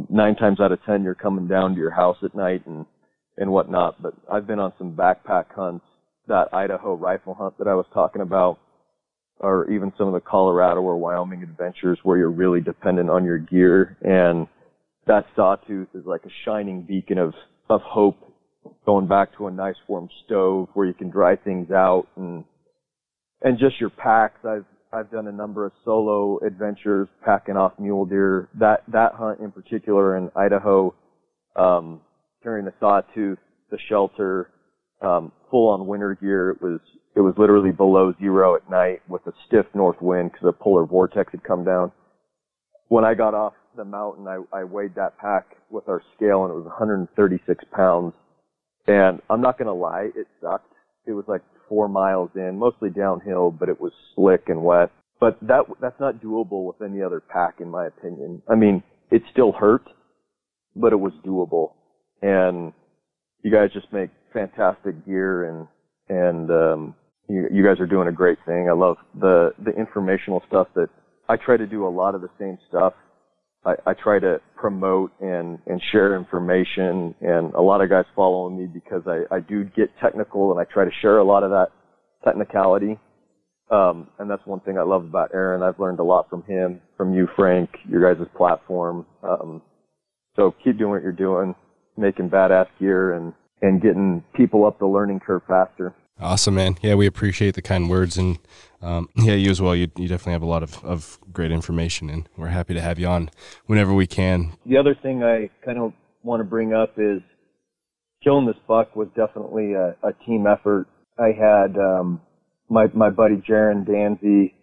nine times out of ten you're coming down to your house at night and and whatnot. But I've been on some backpack hunts. That Idaho rifle hunt that I was talking about or even some of the Colorado or Wyoming adventures where you're really dependent on your gear and that sawtooth is like a shining beacon of, of hope going back to a nice warm stove where you can dry things out and, and just your packs. I've, I've done a number of solo adventures packing off mule deer. That, that hunt in particular in Idaho, um, carrying the sawtooth, the shelter, um, full on winter gear. It was it was literally below zero at night with a stiff north wind because a polar vortex had come down. When I got off the mountain, I, I weighed that pack with our scale and it was 136 pounds. And I'm not going to lie, it sucked. It was like four miles in, mostly downhill, but it was slick and wet. but that that's not doable with any other pack, in my opinion. I mean, it still hurt, but it was doable, and you guys just make fantastic gear, and and um, you, you guys are doing a great thing. I love the the informational stuff that I try to do a lot of the same stuff. I, I try to promote and, and share information and a lot of guys follow me because I, I do get technical and I try to share a lot of that technicality. Um, and that's one thing I love about Aaron. I've learned a lot from him, from you, Frank, your guys' platform. Um, so keep doing what you're doing, making badass gear and, and getting people up the learning curve faster. Awesome, man. Yeah, we appreciate the kind words, and um, yeah, you as well. You, you definitely have a lot of, of great information, and we're happy to have you on whenever we can. The other thing I kind of want to bring up is killing this buck was definitely a, a team effort. I had um, my my buddy Jaron Danzy.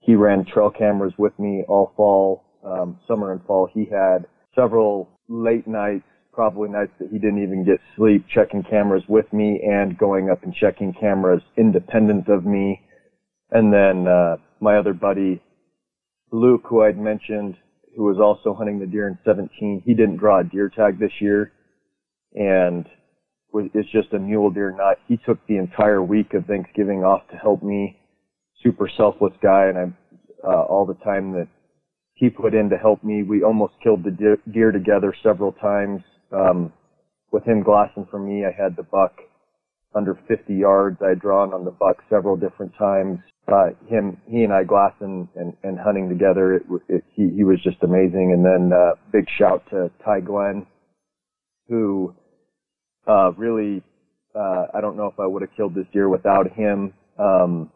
He ran trail cameras with me all fall, um, summer and fall. He had several late nights probably nights that he didn't even get sleep, checking cameras with me and going up and checking cameras independent of me. And then uh, my other buddy, Luke, who I'd mentioned, who was also hunting the deer in 17, he didn't draw a deer tag this year, and it's just a mule deer nut. He took the entire week of Thanksgiving off to help me. Super selfless guy, and I uh, all the time that he put in to help me. We almost killed the deer together several times. Um, with him glassing for me, I had the buck under 50 yards. I had drawn on the buck several different times. Uh, him, he and I glassing and, and hunting together. It, it, he, he was just amazing. And then, uh, big shout to Ty Glenn, who, uh, really, uh, I don't know if I would have killed this deer without him. Um,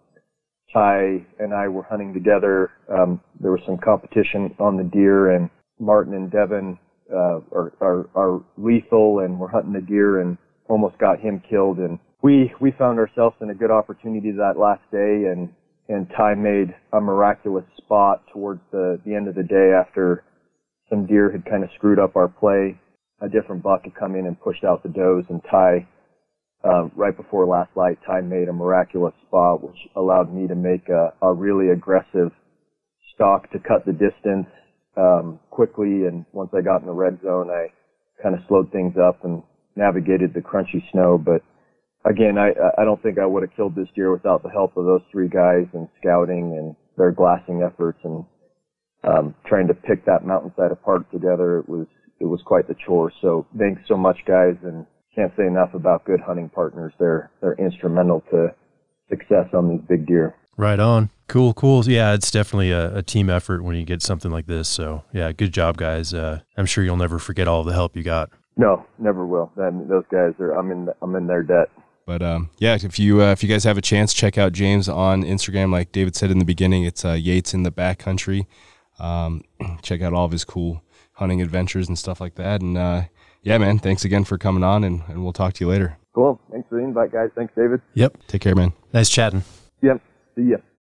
Ty and I were hunting together. Um, there was some competition on the deer and Martin and Devin uh, are, are, are lethal and we're hunting a deer and almost got him killed. And we, we found ourselves in a good opportunity that last day and, and Ty made a miraculous spot towards the, the end of the day after some deer had kind of screwed up our play. A different buck had come in and pushed out the does and Ty, uh, right before last light, Ty made a miraculous spot, which allowed me to make a, a really aggressive stalk to cut the distance um, quickly. And once I got in the red zone, I kind of slowed things up and navigated the crunchy snow. But again, I, I don't think I would have killed this deer without the help of those three guys and scouting and their glassing efforts and um, trying to pick that mountainside apart together. It was it was quite the chore. So thanks so much, guys, and can't say enough about good hunting partners. They're they're instrumental to success on these big deer. Right on. Cool, cool. Yeah, it's definitely a, a, team effort when you get something like this. So, yeah, good job, guys. Uh, I'm sure you'll never forget all the help you got. No, never will. I mean, those guys are. I'm in. I'm in their debt. But um, yeah, if you uh, if you guys have a chance, check out James on Instagram. Like David said in the beginning, it's uh, Yates in the backcountry. Um, check out all of his cool hunting adventures and stuff like that. And uh, yeah, man, thanks again for coming on, and, and we'll talk to you later. Cool. Thanks for the invite, guys. Thanks, David. Yep. Take care, man. Nice chatting. Yep. See ya.